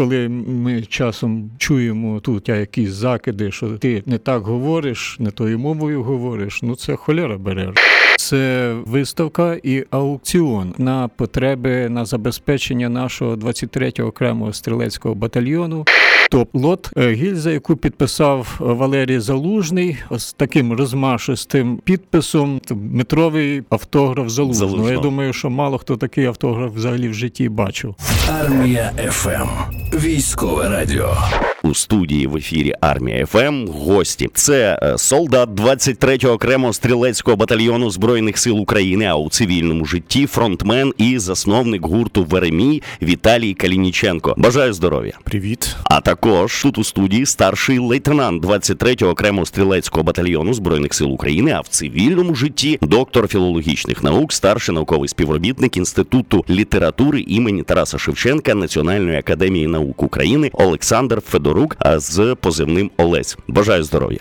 коли ми часом чуємо тут якісь закиди, що ти не так говориш, не тою мовою говориш, ну це холера бере. Це виставка і аукціон на потреби на забезпечення нашого 23-го окремого стрілецького батальйону. Топ-лот е, гільза, яку підписав Валерій Залужний з таким розмашистим підписом. Метровий автограф Залужного. Залужно. Я думаю, що мало хто такий автограф взагалі в житті бачив. Армія ФМ. Військове радіо. У студії в ефірі Армія ФМ гості. Це е, солдат 23-го окремого стрілецького батальйону збройних сил України, а у цивільному житті фронтмен і засновник гурту Веремій Віталій Калініченко. Бажаю здоров'я. Привіт. А також тут у студії старший лейтенант 23-го окремого стрілецького батальйону збройних сил України, а в цивільному житті доктор філологічних наук, старший науковий співробітник інституту літератури імені Тараса Шевченка Національної академії наук України Олександр Федорук а з позивним Олесь. Бажаю здоров'я.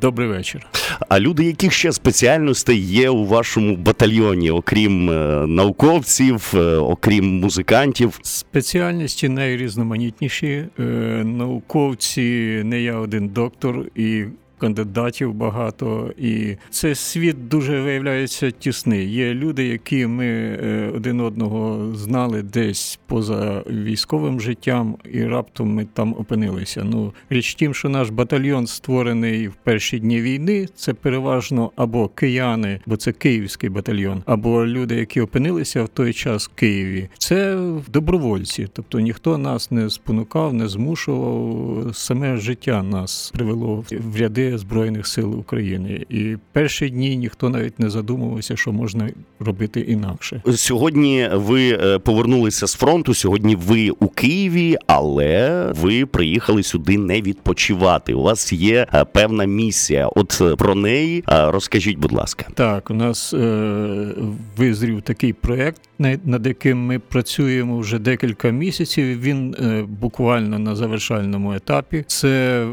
Добрий вечір. А люди, яких ще спеціальностей є у вашому батальйоні, окрім е, науковців, е, окрім музикантів? Спеціальності найрізноманітніші. Е, Науковці, не я один доктор і. Кандидатів багато, і цей світ дуже виявляється тісний. Є люди, які ми е, один одного знали десь поза військовим життям, і раптом ми там опинилися. Ну річ тім, що наш батальйон створений в перші дні війни. Це переважно або кияни, бо це київський батальйон, або люди, які опинилися в той час в Києві. Це добровольці, тобто ніхто нас не спонукав, не змушував. Саме життя нас привело в ряди збройних сил України. І перші дні ніхто навіть не задумувався, що можна робити інакше. Сьогодні ви е, повернулися з фронту. Сьогодні ви у Києві, але ви приїхали сюди не відпочивати. У вас є е, певна місія. От е, про неї розкажіть, будь ласка. Так, у нас е, визрів такий проект, над яким ми працюємо вже декілька місяців. Він е, буквально на завершальному етапі. Це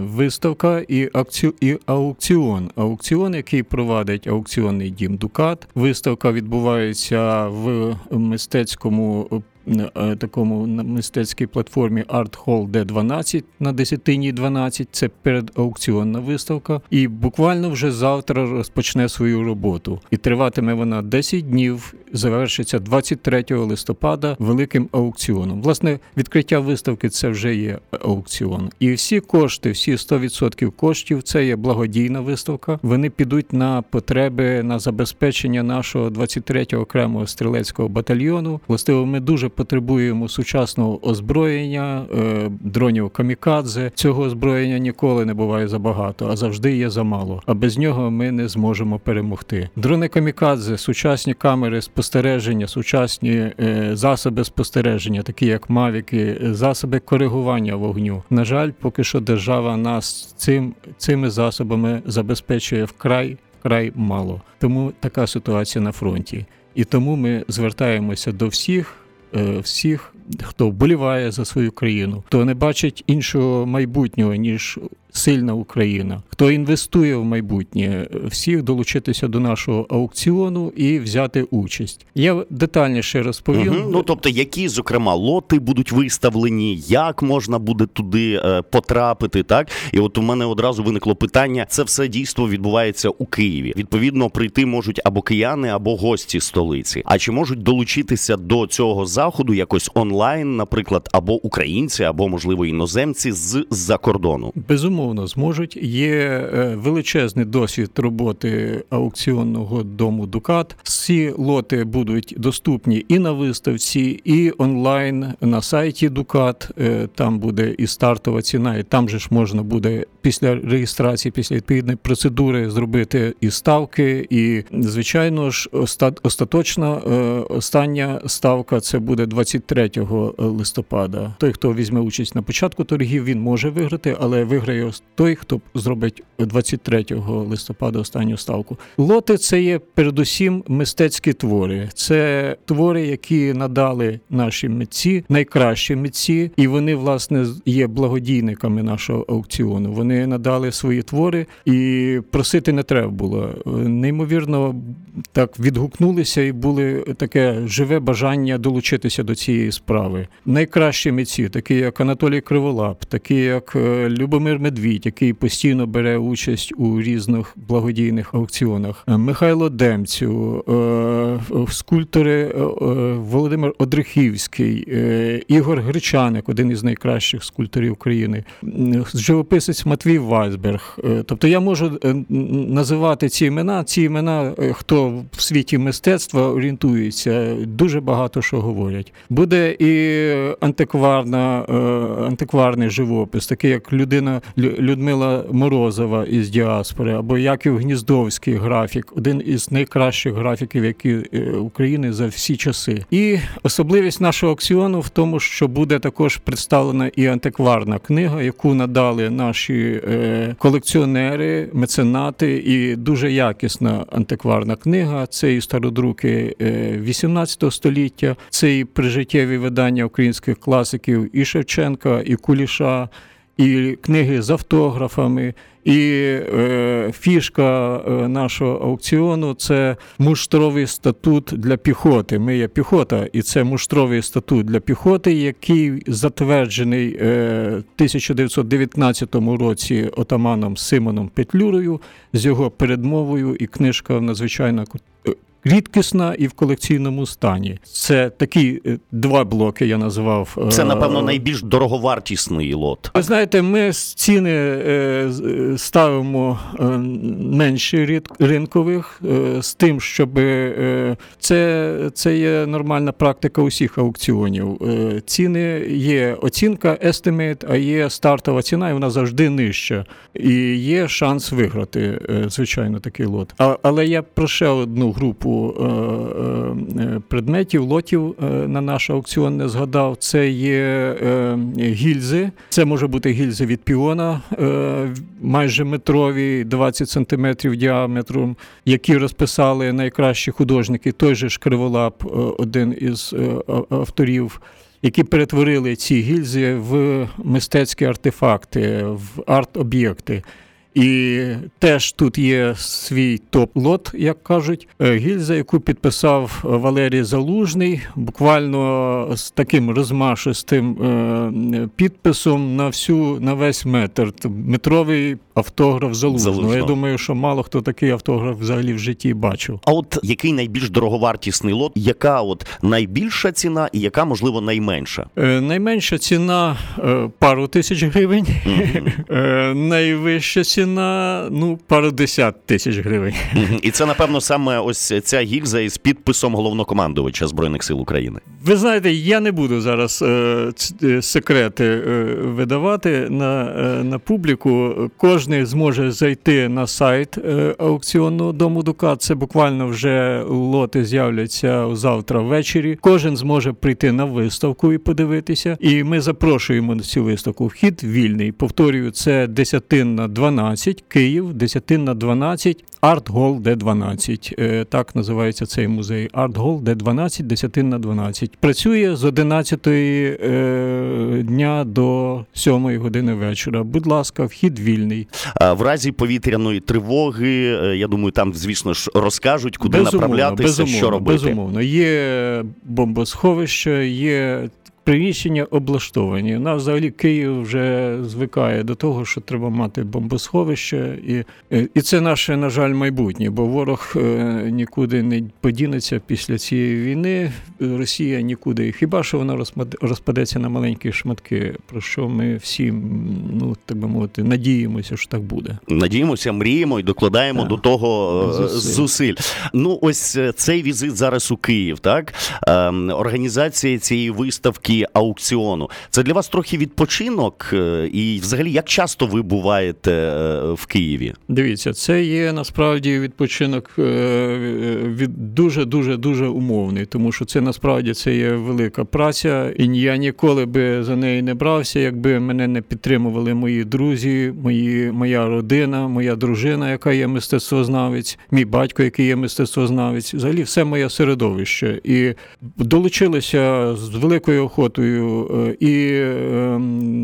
виставка і, акці... і аукціон. Аукціон, який провадить аукціонний дім Дукат. Виставка відбувається в мистецькому. Е, Такому на мистецькій платформі Art Hall D12 на десятині 12. Це передаукціонна виставка. І буквально вже завтра розпочне свою роботу. І триватиме вона 10 днів. Завершиться 23 листопада великим аукціоном. Власне, відкриття виставки це вже є аукціон. І всі кошти, всі 100% коштів, це є благодійна виставка. Вони підуть на потреби на забезпечення нашого 23-го окремого стрілецького батальйону. Властиво, ми дуже потребуємо сучасного озброєння, е, дронів камікадзе. Цього озброєння ніколи не буває забагато, а завжди є замало. А без нього ми не зможемо перемогти. Дрони камікадзе, сучасні камери спостереження, сучасні е, засоби спостереження, такі як мавіки, засоби коригування вогню. На жаль, поки що держава нас цим цими засобами забезпечує вкрай вкрай мало. Тому така ситуація на фронті. І тому ми звертаємося до всіх, всіх, хто вболіває за свою країну, хто не бачить іншого майбутнього ніж сильна Україна, хто інвестує в майбутнє, всіх долучитися до нашого аукціону і взяти участь. Я детальніше розповім. Мгм. Ну тобто, які зокрема лоти будуть виставлені, як можна буде туди е, потрапити, так і от у мене одразу виникло питання: це все дійство відбувається у Києві. Відповідно, прийти можуть або кияни, або гості столиці. А чи можуть долучитися до цього заходу якось онлайн, наприклад, або українці, або можливо іноземці з за кордону? Безумовно, зможуть. Є е, величезний досвід роботи аукціонного дому Дукат. Всі лоти будуть доступні і на виставці, і онлайн на сайті Дукат. Е, Там буде і стартова ціна, і там же ж можна буде після реєстрації, після відповідної процедури зробити і ставки. І звичайно ж, остаточна е, остання ставка це буде 23 листопада. Той, хто візьме участь на початку торгів, він може виграти, але виграє той, хто зробить 23 листопада останню ставку. Лоти це є передусім мистецькі твори. Це твори, які надали наші митці, найкращі митці, і вони, власне, є благодійниками нашого аукціону. Вони надали свої твори, і просити не треба було. Неймовірно, так відгукнулися і були таке живе бажання долучитися до цієї справи. Найкращі митці, такі як Анатолій Криволап, такі як е, Любомир Медвідь, який постійно бере участь у різних благодійних аукціонах, е, Михайло Демцю, е, скульптори Володимир Одрихівський, Ігор Гречаник, один із найкращих скульпторів України, живописець Матвій Вайсберг. Тобто я можу називати ці імена, ці імена, хто в світі мистецтва орієнтується, дуже багато що говорять. Буде і антикварна, е, антикварний живопис, такий як людина Людмила Морозова із діаспори, або Яків Гніздовський графік, один із найкращих графіків, які е, України за всі часи. І особливість нашого аукціону в тому, що буде також представлена і антикварна книга, яку надали наші е, колекціонери, меценати, і дуже якісна антикварна книга. Це і стародруки 18 століття, це і прижиттєві видання українських класиків і Шевченка, і Куліша, і книги з автографами. І е, фішка е, нашого аукціону це муштровий статут для піхоти. Ми є піхота, і це муштровий статут для піхоти, який затверджений е, в 1919 році отаманом Симоном Петлюрою з його передмовою, і книжка надзвичайно рідкісна і в колекційному стані. Це такі е, два блоки. Я назвав це. Напевно, найбільш дороговартісний лот. Ви знаєте, ми ціни е, ставимо е, менші ринкових з тим, щоб це це є нормальна практика усіх аукціонів. Ціни є оцінка estimate, а є стартова ціна, і вона завжди нижча. І є шанс виграти, звичайно, такий лот. Але я про ще одну групу. Е, е, предметів, лотів е, на наш аукціон не згадав. Це є гільзи. Це може бути гільзи від піона, майже метрові, 20 сантиметрів діаметром, які розписали найкращі художники. Той же ж Криволап, один із авторів. Які перетворили ці гільзи в мистецькі артефакти, в арт-об'єкти. І теж тут є свій топ-лот, як кажуть, е, гільза, яку підписав Валерій Залужний, буквально з таким розмашистим е, підписом на всю на весь метр. Метровий автограф Залужного. Залужного. Я думаю, що мало хто такий автограф взагалі в житті бачив. А от який найбільш дороговартісний лот, яка от найбільша ціна і яка можливо найменша? Е, Найменша ціна е, пару тисяч гривень, mm-hmm. е, найвища ціна ціна ну пару десят тисяч гривень. І це напевно саме ось ця гільза із підписом головнокомандувача збройних сил України. Ви знаєте, я не буду зараз е, е секрети е, видавати на е, на публіку. Кожен зможе зайти на сайт е, аукціонного дому Дука. Це буквально вже лоти з'являться завтра ввечері. Кожен зможе прийти на виставку і подивитися. І ми запрошуємо на цю виставку. Вхід вільний. Повторюю, це десятинна 12 12, Київ, 10 на 12, Арт-Гол Д12. Е, так називається цей музей. Арт-Гол Д12, 10 на 12. Працює з 11 е, дня до 7 години вечора. Будь ласка, вхід вільний. В разі повітряної тривоги, е, я думаю, там, звісно ж, розкажуть, куди безумовно, направлятися, безумовно, що робити. Безумовно, є бомбосховище, є приміщення облаштовані. У нас взагалі Київ вже звикає до того, що треба мати бомбосховище, і і це наше, на жаль, майбутнє, бо ворог е, нікуди не подінеться після цієї війни. Росія нікуди. Хіба що вона розпадеться на маленькі шматки, про що ми всі, ну так би мовити, надіємося, що так буде. Надіємося, мріємо і докладаємо так. до того е, зусиль. зусиль. Ну, ось е, цей візит зараз у Київ, так ем, організація цієї виставки виставки аукціону. Це для вас трохи відпочинок. е, І взагалі, як часто ви буваєте е, в Києві? Дивіться, це є насправді відпочинок е, від дуже дуже дуже умовний, тому що це насправді це є велика праця, і я ніколи би за неї не брався, якби мене не підтримували мої друзі, мої, моя родина, моя дружина, яка є мистецтвознавець, мій батько, який є мистецтвознавець, взагалі все моє середовище. І долучилися з великою охотою е, і е,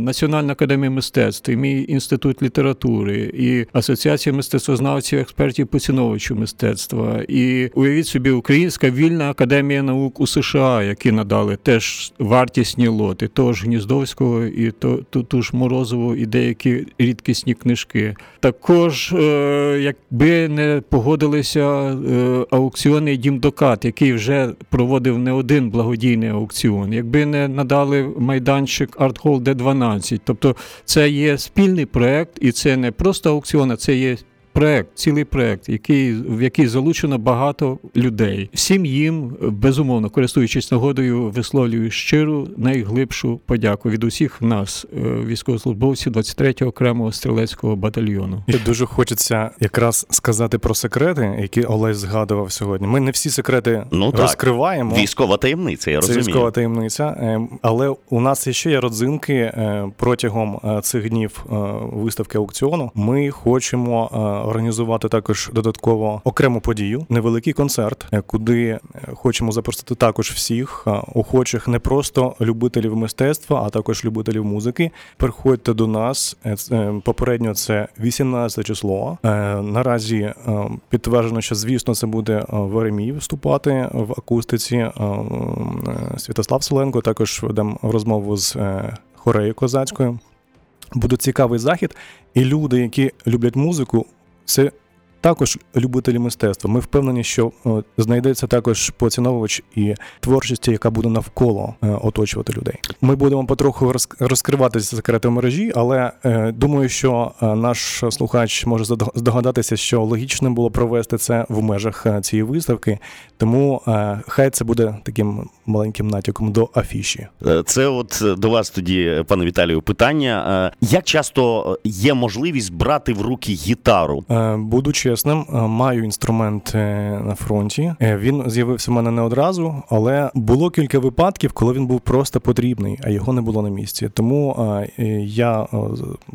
Національна академія мистецтв, і мій інститут літератури, і Асоціація мистецтвознавців, експертів поціновувачів мистецтва. І уявіть собі, Українська вільна академія наук у США, які надали теж вартісні лоти, того ж Гніздовського і то, ту, ту ж Морозову, і деякі рідкісні книжки. Також, е, якби не погодилися е, аукціони Дім Докат, який вже проводив не один благодійний аукціон, якби не надали майданчик Art Hall D12. Тобто це є спільний проект, і це не просто аукціон, а це є. Проект, цілий проект, який в який залучено багато людей. Всім їм безумовно користуючись нагодою, висловлюю щиру найглибшу подяку від усіх нас, е, військовослужбовців 23-го окремого стрілецького батальйону. І дуже хочеться якраз сказати про секрети, які Олесь згадував сьогодні. Ми не всі секрети Ну, так. розкриваємо. Військова таємниця, я Це військова таємниця, е, але у нас ще є родзинки е, протягом цих днів виставки аукціону. Ми хочемо організувати також додатково окрему подію, невеликий концерт, е, куди е, хочемо запросити також всіх е, охочих, не просто любителів мистецтва, а також любителів музики. Приходьте до нас. Попередньо це 18 число. Наразі підтверджено, що звісно це буде Веремій виступати в акустиці. Святослав Соленко також ведемо розмову з хорею козацькою. Буде цікавий захід, і люди, які люблять музику, це також любителі мистецтва. Ми впевнені, що е, знайдеться також поціновувач і творчості, яка буде навколо е, оточувати людей. Ми будемо потроху розк- розкривати ці секрети мережі, але е, думаю, що наш слухач може здогадатися, що логічним було провести це в межах цієї виставки. Тому хай це буде таким маленьким натяком до афіші. Це от до вас тоді, пане Віталію, питання. Як часто є можливість брати в руки гітару? Е, Буду чесним, е, маю інструмент е, на фронті. Е, Він з'явився в мене не одразу, але було кілька випадків, коли він був просто потрібний, а його не було на місці. Тому я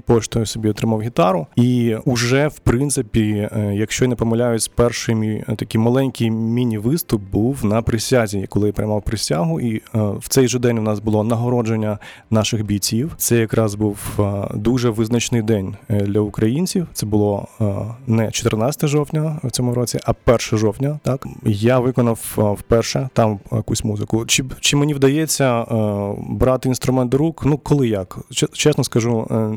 поштою собі отримав гітару, і уже в принципі, якщо я не помиляюсь, перший мій такий маленький міні-виступ був на присязі, коли я приймав присягу. І в цей же день у нас було нагородження наших бійців. Це якраз був дуже визначний день для українців. Це було не 14 жовтня в цьому році, а 1 жовтня. Так я виконав е, вперше там якусь музику. Чи чи мені вдається е, брати інструмент до рук? Ну коли як? Чесно скажу, е,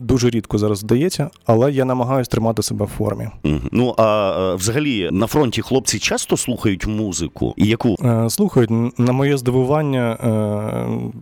дуже рідко зараз вдається, але я намагаюся тримати себе в формі. Ну а взагалі на фронті хлопці часто слухають музику? І яку? Слухай, на моє здивування,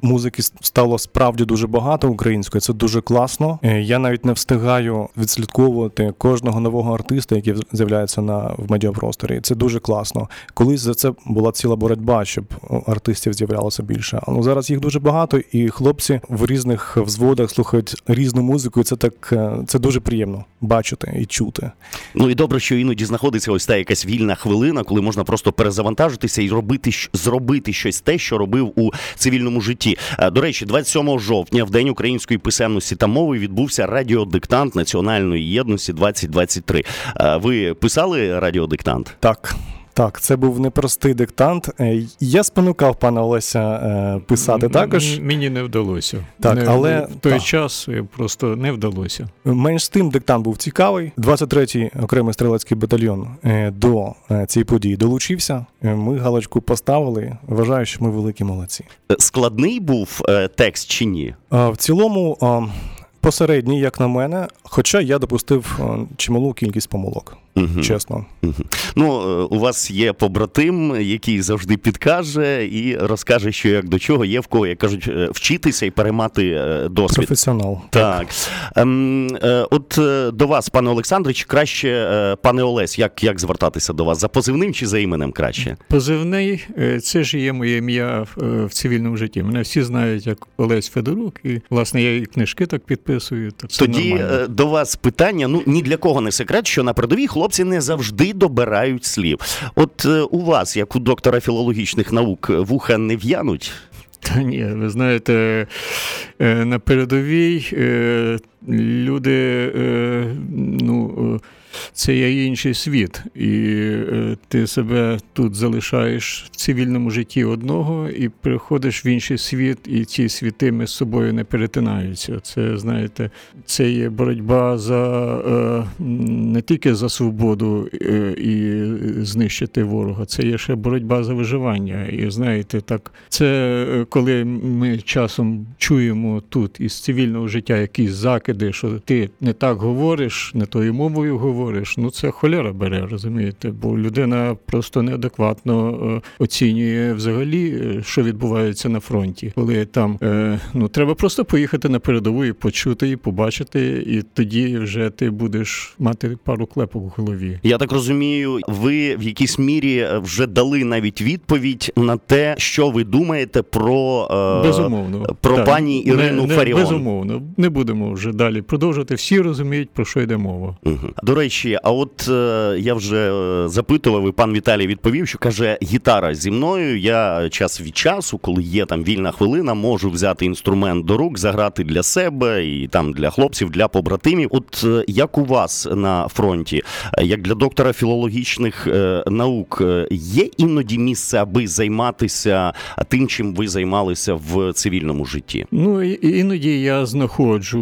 музики стало справді дуже багато української. Це дуже класно. Я навіть не встигаю відслідковувати кожного нового артиста, який в- з'являється на в медіапросторі. Це дуже класно. Колись за це була ціла боротьба, щоб артистів з'являлося більше. А ну зараз їх дуже багато, і хлопці в різних взводах слухають різну музику. І це так е, це дуже приємно бачити і чути. Ну і добре, що іноді знаходиться ось та якась вільна хвилина, коли можна просто перезавантажитися і робити зробити щось те, що робив у цивільному житті. Е, До речі, 27 жовтня, в день української писемності та мови, відбувся радіодиктант Національної єдності 2023. Е, Ви писали радіодиктант? Так. Так, це був непростий диктант. Е, Я спонукав пана Олеся е, писати М- також. Мені не вдалося. Так, Не- але- в той так. час просто не вдалося. Менш з тим, диктант був цікавий. 23-й окремий стрілецький батальйон до цієї події долучився. Ми галочку поставили. Вважаю, що ми великі молодці. Складний був текст чи ні? В цілому, посередній, як на мене, хоча я допустив чималу кількість помилок. Мгм. чесно. Мгм. Ну, е, у вас є побратим, який завжди підкаже і розкаже, що як до чого є в кого, як кажуть, е, вчитися і переймати е, досвід. Професіонал. Так. Ем, е, от до вас, пане Олександре, чи краще, е, пане Олесь, як, як звертатися до вас? За позивним чи за іменем краще? Позивний це ж є моє ім'я в, цивільному житті. Мене всі знають як Олесь Федорук, і власне я і книжки так підписую. Це Тоді нормально. до вас питання: ну ні для кого не секрет, що на передовій хлопці не завжди добирають слів. От е, у вас, як у доктора філологічних наук, вуха не в'януть? Та ні, ви знаєте, е, на передовій е, люди, ну, це є інший світ, і е, ти себе тут залишаєш в цивільному житті одного і приходиш в інший світ, і ці світи між собою не перетинаються. Це, знаєте, це є боротьба за е, не тільки за свободу е, і знищити ворога, це є ще боротьба за виживання. І знаєте, так, це коли ми часом чуємо тут із цивільного життя якісь закиди, що ти не так говориш, не тою мовою говориш. Ну це холера бере, розумієте? Бо людина просто неадекватно е, оцінює взагалі, е, що відбувається на фронті, коли там е, ну треба просто поїхати на передову і почути, і побачити, і тоді вже ти будеш мати пару клепок в голові. Я так розумію, ви в якійсь мірі вже дали навіть відповідь на те, що ви думаєте про, е, Безумовно. про Так. пані Ірину не, не, Фаріон. Безумовно. Не будемо вже далі продовжувати. Всі розуміють, про що йде мова. Мгм. До речі, а от е, я вже е, запитував, і пан Віталій відповів, що каже: гітара зі мною. Я час від часу, коли є там вільна хвилина, можу взяти інструмент до рук, заграти для себе і там для хлопців, для побратимів. От е, як у вас на фронті, е, як для доктора філологічних е, наук, е, є іноді місце, аби займатися тим, чим ви займалися в цивільному житті? Ну іноді я знаходжу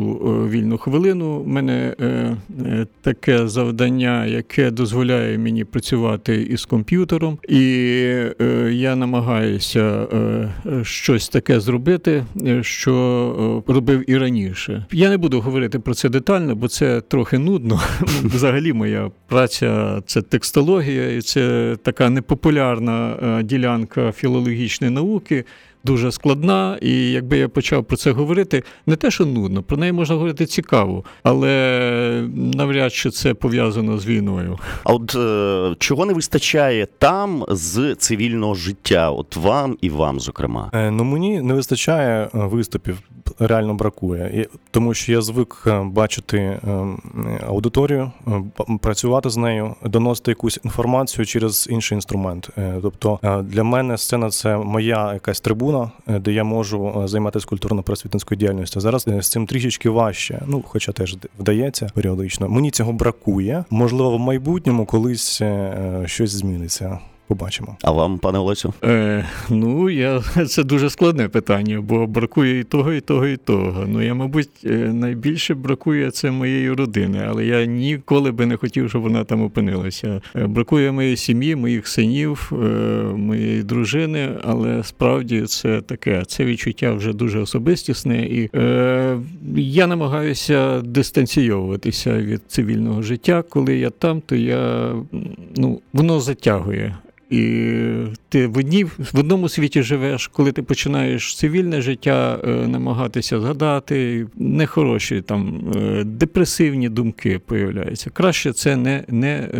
вільну хвилину. У мене е, е, таке завдання, яке дозволяє мені працювати із комп'ютером, і е, я намагаюся е, щось таке зробити, е, що е, робив і раніше. Я не буду говорити про це детально, бо це трохи нудно. Взагалі, моя праця це текстологія, і це така непопулярна е, ділянка філологічної науки дуже складна, і якби я почав про це говорити, не те, що нудно, про неї можна говорити цікаво, але навряд чи це пов'язано з війною. А от е, чого не вистачає там з цивільного життя? От вам і вам, зокрема. Е, Ну мені не вистачає е, виступів, реально бракує. І, тому що я звик е, бачити е, аудиторію, е, працювати з нею, доносити якусь інформацію через інший інструмент. Е, Тобто е, для мене сцена це моя якась трибуна, е, де я можу е, займатися культурно-просвітницькою діяльністю. Зараз е, з цим трішечки важче. Ну, хоча теж вдається періодично. Мені цього бракує. Можливо, в майбутньому колись щось зміниться. Побачимо. А вам, пане Олесю? Е, ну, я, це дуже складне питання, бо бракує і того, і того, і того. Ну, я, мабуть, е, найбільше бракує це моєї родини, але я ніколи би не хотів, щоб вона там опинилася. Е, Бракує моєї сім'ї, моїх синів, е, моєї дружини, але справді це таке, це відчуття вже дуже особистісне. І е, я намагаюся дистанційовуватися від цивільного життя. Коли я там, то я ну, воно затягує. І ти в одній, в одному світі живеш, коли ти починаєш цивільне життя е, намагатися згадати, нехороші там е, депресивні думки появляються. Краще це не, не, е,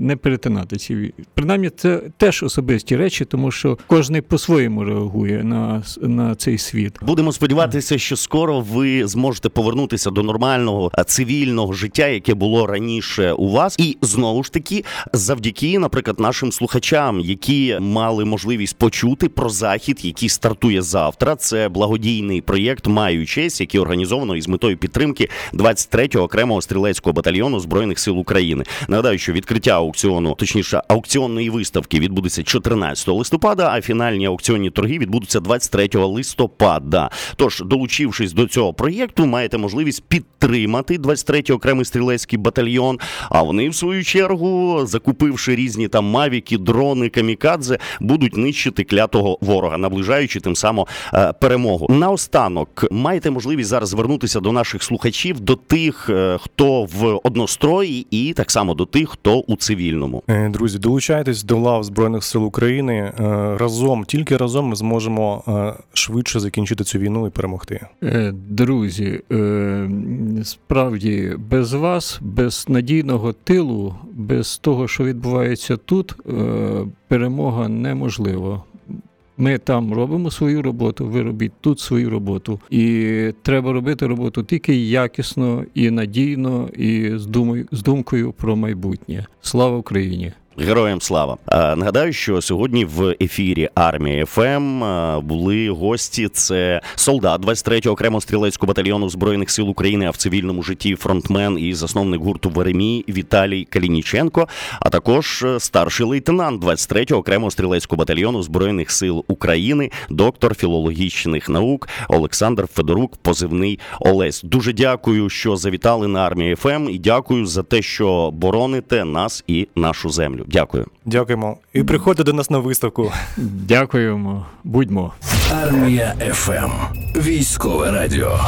не перетинати ці Принаймні, це теж особисті речі, тому що кожен по-своєму реагує на, на цей світ. Будемо сподіватися, що скоро ви зможете повернутися до нормального цивільного життя, яке було раніше у вас, і знову ж таки, завдяки, наприклад, нашим слухачам, які мали можливість почути про захід, який стартує завтра. Це благодійний проєкт Маю честь, який організовано із метою підтримки 23-го окремого стрілецького батальйону збройних сил України. Нагадаю, що відкриття аукціону, точніше, аукціонної виставки відбудеться 14 листопада, а фінальні аукціонні торги відбудуться 23 листопада. Тож, долучившись до цього проєкту, маєте можливість підтримати 23-й окремий стрілецький батальйон. А вони, в свою чергу, закупивши різні там мавіки, дрони. Дрони камікадзе будуть нищити клятого ворога, наближаючи тим самим е, перемогу. Наостанок маєте можливість зараз звернутися до наших слухачів, до тих, е, хто в однострої, і так само до тих, хто у цивільному. Е, Друзі, долучайтесь до лав Збройних сил України. Е, Разом, тільки разом ми зможемо е, швидше закінчити цю війну і перемогти. Е, Друзі, е, справді без вас, без надійного тилу, без того, що відбувається тут, е, перемога неможлива. Ми там робимо свою роботу, ви робіть тут свою роботу. І треба робити роботу тільки якісно і надійно, і з думкою про майбутнє. Слава Україні! Героям слава! Нагадаю, що сьогодні в ефірі армії ФМ були гості. Це солдат 23-го окремого стрілецького батальйону збройних сил України, а в цивільному житті фронтмен і засновник гурту Веремій Віталій Калініченко, а також е, старший лейтенант 23-го окремого стрілецького батальйону збройних сил України, доктор філологічних наук Олександр Федорук, позивний Олесь. Дуже дякую, що завітали на армію ФМ, і дякую за те, що бороните нас і нашу землю. Дякую. Дякуємо. І приходьте до нас на виставку. Дякуємо, будьмо. Армія ФМ. Військове радіо.